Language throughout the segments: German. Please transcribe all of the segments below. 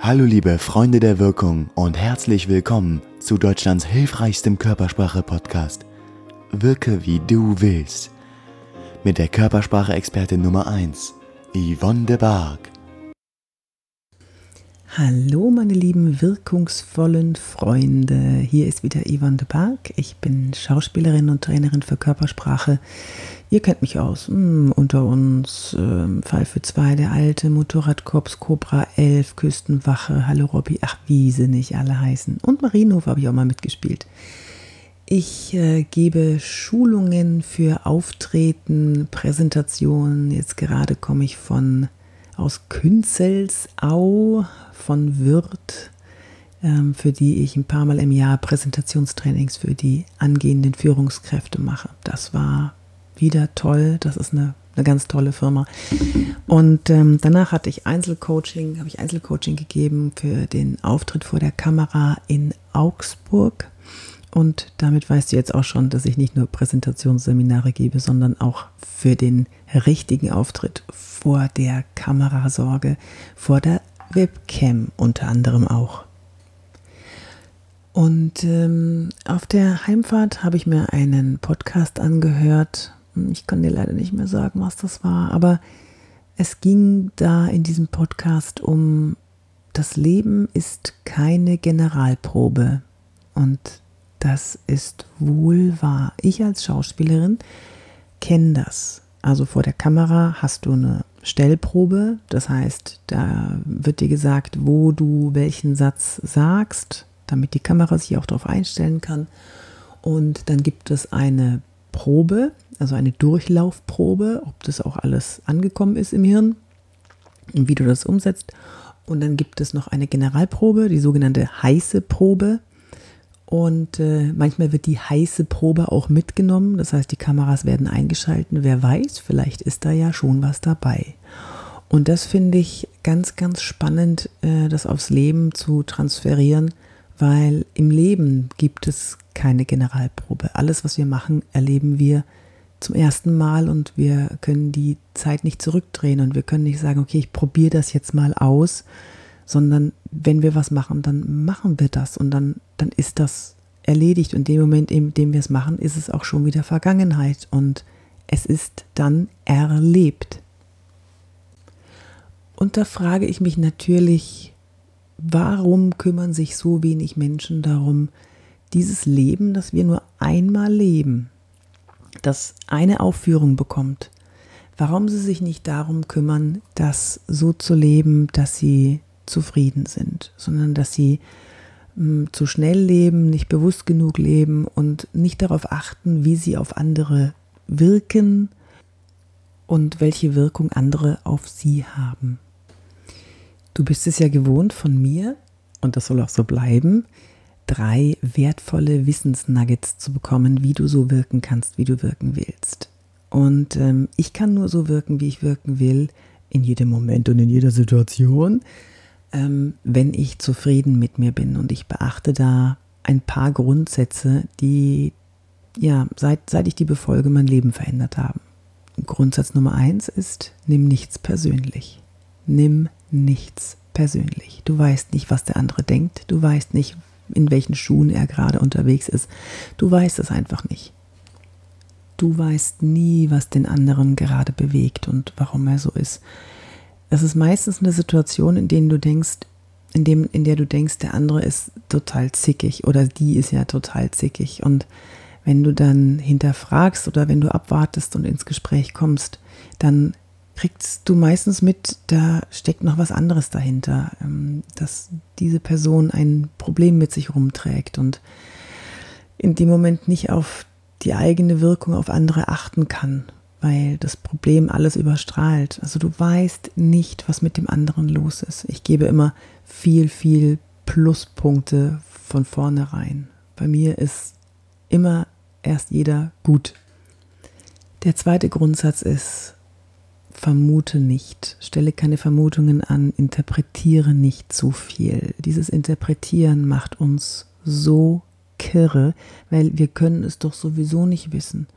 Hallo liebe Freunde der Wirkung und herzlich willkommen zu Deutschlands hilfreichstem Körpersprache-Podcast. Wirke wie du willst. Mit der Körpersprache-Expertin Nummer 1, Yvonne de Barg. Hallo meine lieben wirkungsvollen Freunde, hier ist wieder Yvonne de Barg. Ich bin Schauspielerin und Trainerin für Körpersprache. Ihr kennt mich aus, hm, unter uns äh, Fall für zwei, der alte Motorradkorps, Cobra 11, Küstenwache, Hallo Robby, ach wie sie nicht alle heißen. Und Marienhof habe ich auch mal mitgespielt. Ich äh, gebe Schulungen für Auftreten, Präsentationen. Jetzt gerade komme ich von aus Künzelsau von Würth, ähm, für die ich ein paar Mal im Jahr Präsentationstrainings für die angehenden Führungskräfte mache. Das war wieder toll. Das ist eine, eine ganz tolle Firma. Und ähm, danach hatte ich Einzelcoaching, habe ich Einzelcoaching gegeben für den Auftritt vor der Kamera in Augsburg. Und damit weißt du jetzt auch schon, dass ich nicht nur Präsentationsseminare gebe, sondern auch für den richtigen Auftritt vor der Kamera sorge, vor der Webcam unter anderem auch. Und ähm, auf der Heimfahrt habe ich mir einen Podcast angehört. Ich kann dir leider nicht mehr sagen, was das war, aber es ging da in diesem Podcast um das Leben ist keine Generalprobe. Und das ist wohl wahr. Ich als Schauspielerin kenne das. Also vor der Kamera hast du eine Stellprobe. Das heißt, da wird dir gesagt, wo du welchen Satz sagst, damit die Kamera sich auch darauf einstellen kann. Und dann gibt es eine Probe, also eine Durchlaufprobe, ob das auch alles angekommen ist im Hirn und wie du das umsetzt. Und dann gibt es noch eine Generalprobe, die sogenannte heiße Probe. Und äh, manchmal wird die heiße Probe auch mitgenommen. Das heißt, die Kameras werden eingeschalten. Wer weiß, vielleicht ist da ja schon was dabei. Und das finde ich ganz, ganz spannend, äh, das aufs Leben zu transferieren, weil im Leben gibt es keine Generalprobe. Alles, was wir machen, erleben wir zum ersten Mal und wir können die Zeit nicht zurückdrehen und wir können nicht sagen, okay, ich probiere das jetzt mal aus, sondern wenn wir was machen, dann machen wir das und dann, dann ist das erledigt. Und in dem Moment, in dem wir es machen, ist es auch schon wieder Vergangenheit und es ist dann erlebt. Und da frage ich mich natürlich, warum kümmern sich so wenig Menschen darum, dieses Leben, das wir nur einmal leben, das eine Aufführung bekommt, warum sie sich nicht darum kümmern, das so zu leben, dass sie zufrieden sind, sondern dass sie hm, zu schnell leben, nicht bewusst genug leben und nicht darauf achten, wie sie auf andere wirken und welche Wirkung andere auf sie haben. Du bist es ja gewohnt von mir, und das soll auch so bleiben, drei wertvolle Wissensnuggets zu bekommen, wie du so wirken kannst, wie du wirken willst. Und ähm, ich kann nur so wirken, wie ich wirken will, in jedem Moment und in jeder Situation wenn ich zufrieden mit mir bin. Und ich beachte da ein paar Grundsätze, die, ja, seit, seit ich die befolge, mein Leben verändert haben. Grundsatz Nummer eins ist, nimm nichts persönlich. Nimm nichts persönlich. Du weißt nicht, was der andere denkt. Du weißt nicht, in welchen Schuhen er gerade unterwegs ist. Du weißt es einfach nicht. Du weißt nie, was den anderen gerade bewegt und warum er so ist. Das ist meistens eine Situation, in der du denkst, in, dem, in der du denkst, der andere ist total zickig oder die ist ja total zickig. Und wenn du dann hinterfragst oder wenn du abwartest und ins Gespräch kommst, dann kriegst du meistens mit, da steckt noch was anderes dahinter, ähm, dass diese Person ein Problem mit sich rumträgt und in dem Moment nicht auf die eigene Wirkung auf andere achten kann weil das Problem alles überstrahlt. Also du weißt nicht, was mit dem anderen los ist. Ich gebe immer viel, viel Pluspunkte von vornherein. Bei mir ist immer erst jeder gut. Der zweite Grundsatz ist, vermute nicht, stelle keine Vermutungen an, interpretiere nicht zu viel. Dieses Interpretieren macht uns so kirre, weil wir können es doch sowieso nicht wissen.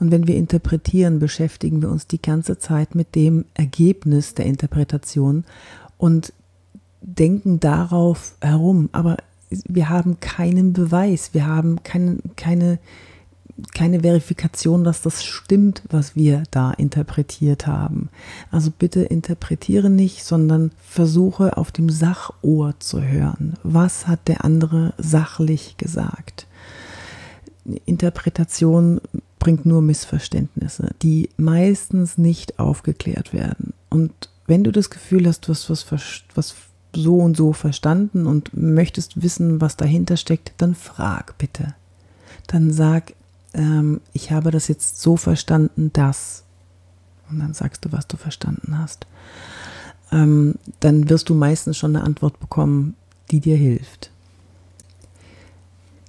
Und wenn wir interpretieren, beschäftigen wir uns die ganze Zeit mit dem Ergebnis der Interpretation und denken darauf herum, aber wir haben keinen Beweis, wir haben kein, keine, keine Verifikation, dass das stimmt, was wir da interpretiert haben. Also bitte interpretiere nicht, sondern versuche auf dem Sachohr zu hören. Was hat der andere sachlich gesagt? Interpretation bringt nur Missverständnisse, die meistens nicht aufgeklärt werden. Und wenn du das Gefühl hast, du hast was, was so und so verstanden und möchtest wissen, was dahinter steckt, dann frag bitte. Dann sag, ähm, ich habe das jetzt so verstanden, dass. Und dann sagst du, was du verstanden hast. Ähm, dann wirst du meistens schon eine Antwort bekommen, die dir hilft.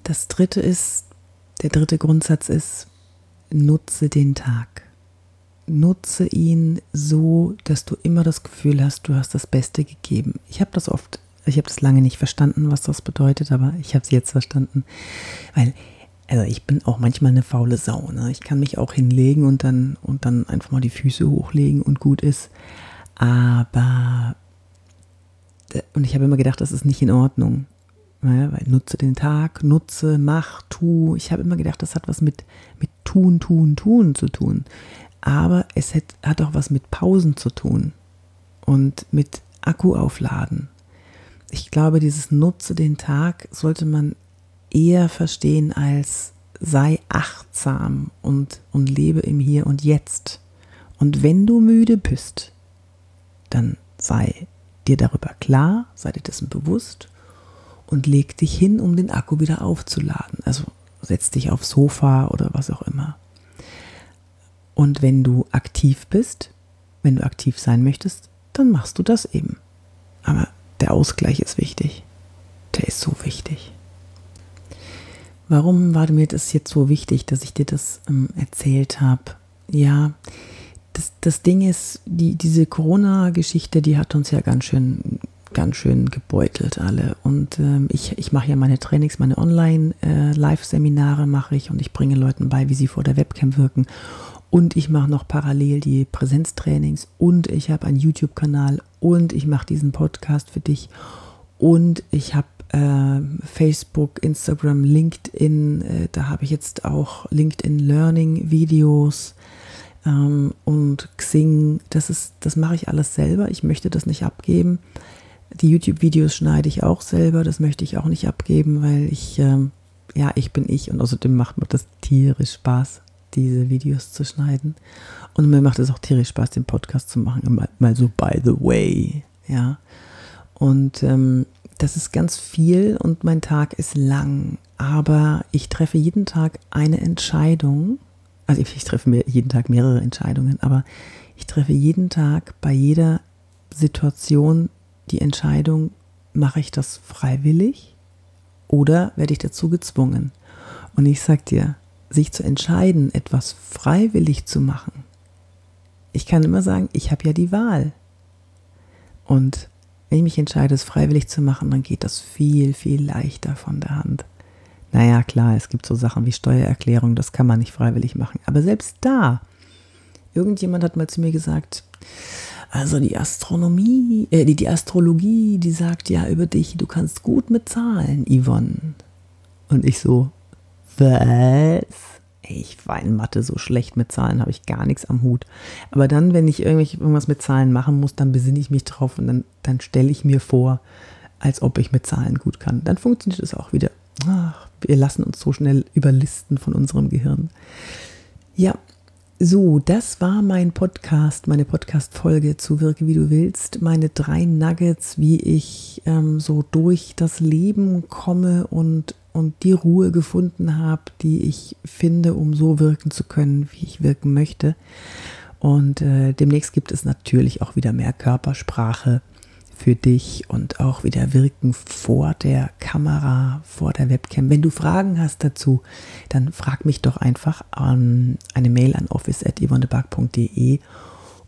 Das dritte ist, der dritte Grundsatz ist, nutze den Tag. Nutze ihn so, dass du immer das Gefühl hast, du hast das Beste gegeben. Ich habe das oft, ich habe das lange nicht verstanden, was das bedeutet, aber ich habe es jetzt verstanden. Weil, also ich bin auch manchmal eine faule Sau. Ne? Ich kann mich auch hinlegen und dann, und dann einfach mal die Füße hochlegen und gut ist. Aber, und ich habe immer gedacht, das ist nicht in Ordnung. Ja, weil nutze den Tag, nutze, mach, tu. Ich habe immer gedacht, das hat was mit, mit tun, tun, tun zu tun. Aber es hat, hat auch was mit Pausen zu tun und mit Akku aufladen. Ich glaube, dieses nutze den Tag sollte man eher verstehen als sei achtsam und, und lebe im Hier und Jetzt. Und wenn du müde bist, dann sei dir darüber klar, sei dir dessen bewusst und leg dich hin, um den Akku wieder aufzuladen. Also setz dich aufs Sofa oder was auch immer. Und wenn du aktiv bist, wenn du aktiv sein möchtest, dann machst du das eben. Aber der Ausgleich ist wichtig. Der ist so wichtig. Warum war mir das jetzt so wichtig, dass ich dir das ähm, erzählt habe? Ja, das, das Ding ist, die, diese Corona-Geschichte, die hat uns ja ganz schön ganz schön gebeutelt alle. Und ähm, ich, ich mache ja meine Trainings, meine Online-Live-Seminare äh, mache ich und ich bringe Leuten bei, wie sie vor der Webcam wirken. Und ich mache noch parallel die Präsenztrainings und ich habe einen YouTube-Kanal und ich mache diesen Podcast für dich und ich habe Facebook, Instagram, LinkedIn, äh, da habe ich jetzt auch LinkedIn Learning Videos ähm, und Xing. Das ist, das mache ich alles selber. Ich möchte das nicht abgeben. Die YouTube-Videos schneide ich auch selber, das möchte ich auch nicht abgeben, weil ich, ähm, ja, ich bin ich und außerdem macht mir das tierisch Spaß, diese Videos zu schneiden. Und mir macht es auch tierisch Spaß, den Podcast zu machen, mal, mal so by the way, ja. Und ähm, das ist ganz viel und mein Tag ist lang, aber ich treffe jeden Tag eine Entscheidung. Also ich, ich treffe mir jeden Tag mehrere Entscheidungen, aber ich treffe jeden Tag bei jeder Situation die Entscheidung, mache ich das freiwillig oder werde ich dazu gezwungen? Und ich sage dir, sich zu entscheiden, etwas freiwillig zu machen, ich kann immer sagen, ich habe ja die Wahl. Und wenn ich mich entscheide, es freiwillig zu machen, dann geht das viel, viel leichter von der Hand. Naja, klar, es gibt so Sachen wie Steuererklärung, das kann man nicht freiwillig machen. Aber selbst da, irgendjemand hat mal zu mir gesagt, also die Astronomie, äh, die, die Astrologie, die sagt ja über dich, du kannst gut mit Zahlen, Yvonne. Und ich so, was? Ich war in Mathe so schlecht mit Zahlen, habe ich gar nichts am Hut. Aber dann, wenn ich irgendwas mit Zahlen machen muss, dann besinne ich mich drauf und dann, dann stelle ich mir vor, als ob ich mit Zahlen gut kann. Dann funktioniert es auch wieder. Ach, wir lassen uns so schnell überlisten von unserem Gehirn. Ja, so, das war mein Podcast, meine Podcast-Folge zu Wirke wie du willst. Meine drei Nuggets, wie ich ähm, so durch das Leben komme und, und die Ruhe gefunden habe, die ich finde, um so wirken zu können, wie ich wirken möchte. Und äh, demnächst gibt es natürlich auch wieder mehr Körpersprache für dich und auch wieder wirken vor der Kamera, vor der Webcam. Wenn du Fragen hast dazu, dann frag mich doch einfach an eine Mail an office.yvonnebark.de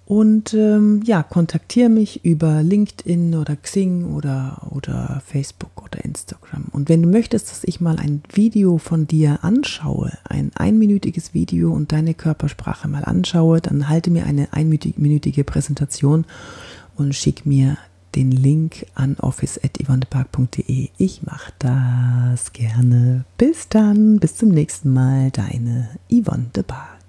und ähm, ja, kontaktiere mich über LinkedIn oder Xing oder, oder Facebook oder Instagram. Und wenn du möchtest, dass ich mal ein Video von dir anschaue, ein einminütiges Video und deine Körpersprache mal anschaue, dann halte mir eine einminütige Präsentation und schick mir den Link an office.yvonnepark.de. Ich mache das gerne. Bis dann, bis zum nächsten Mal, deine Yvonne de Park.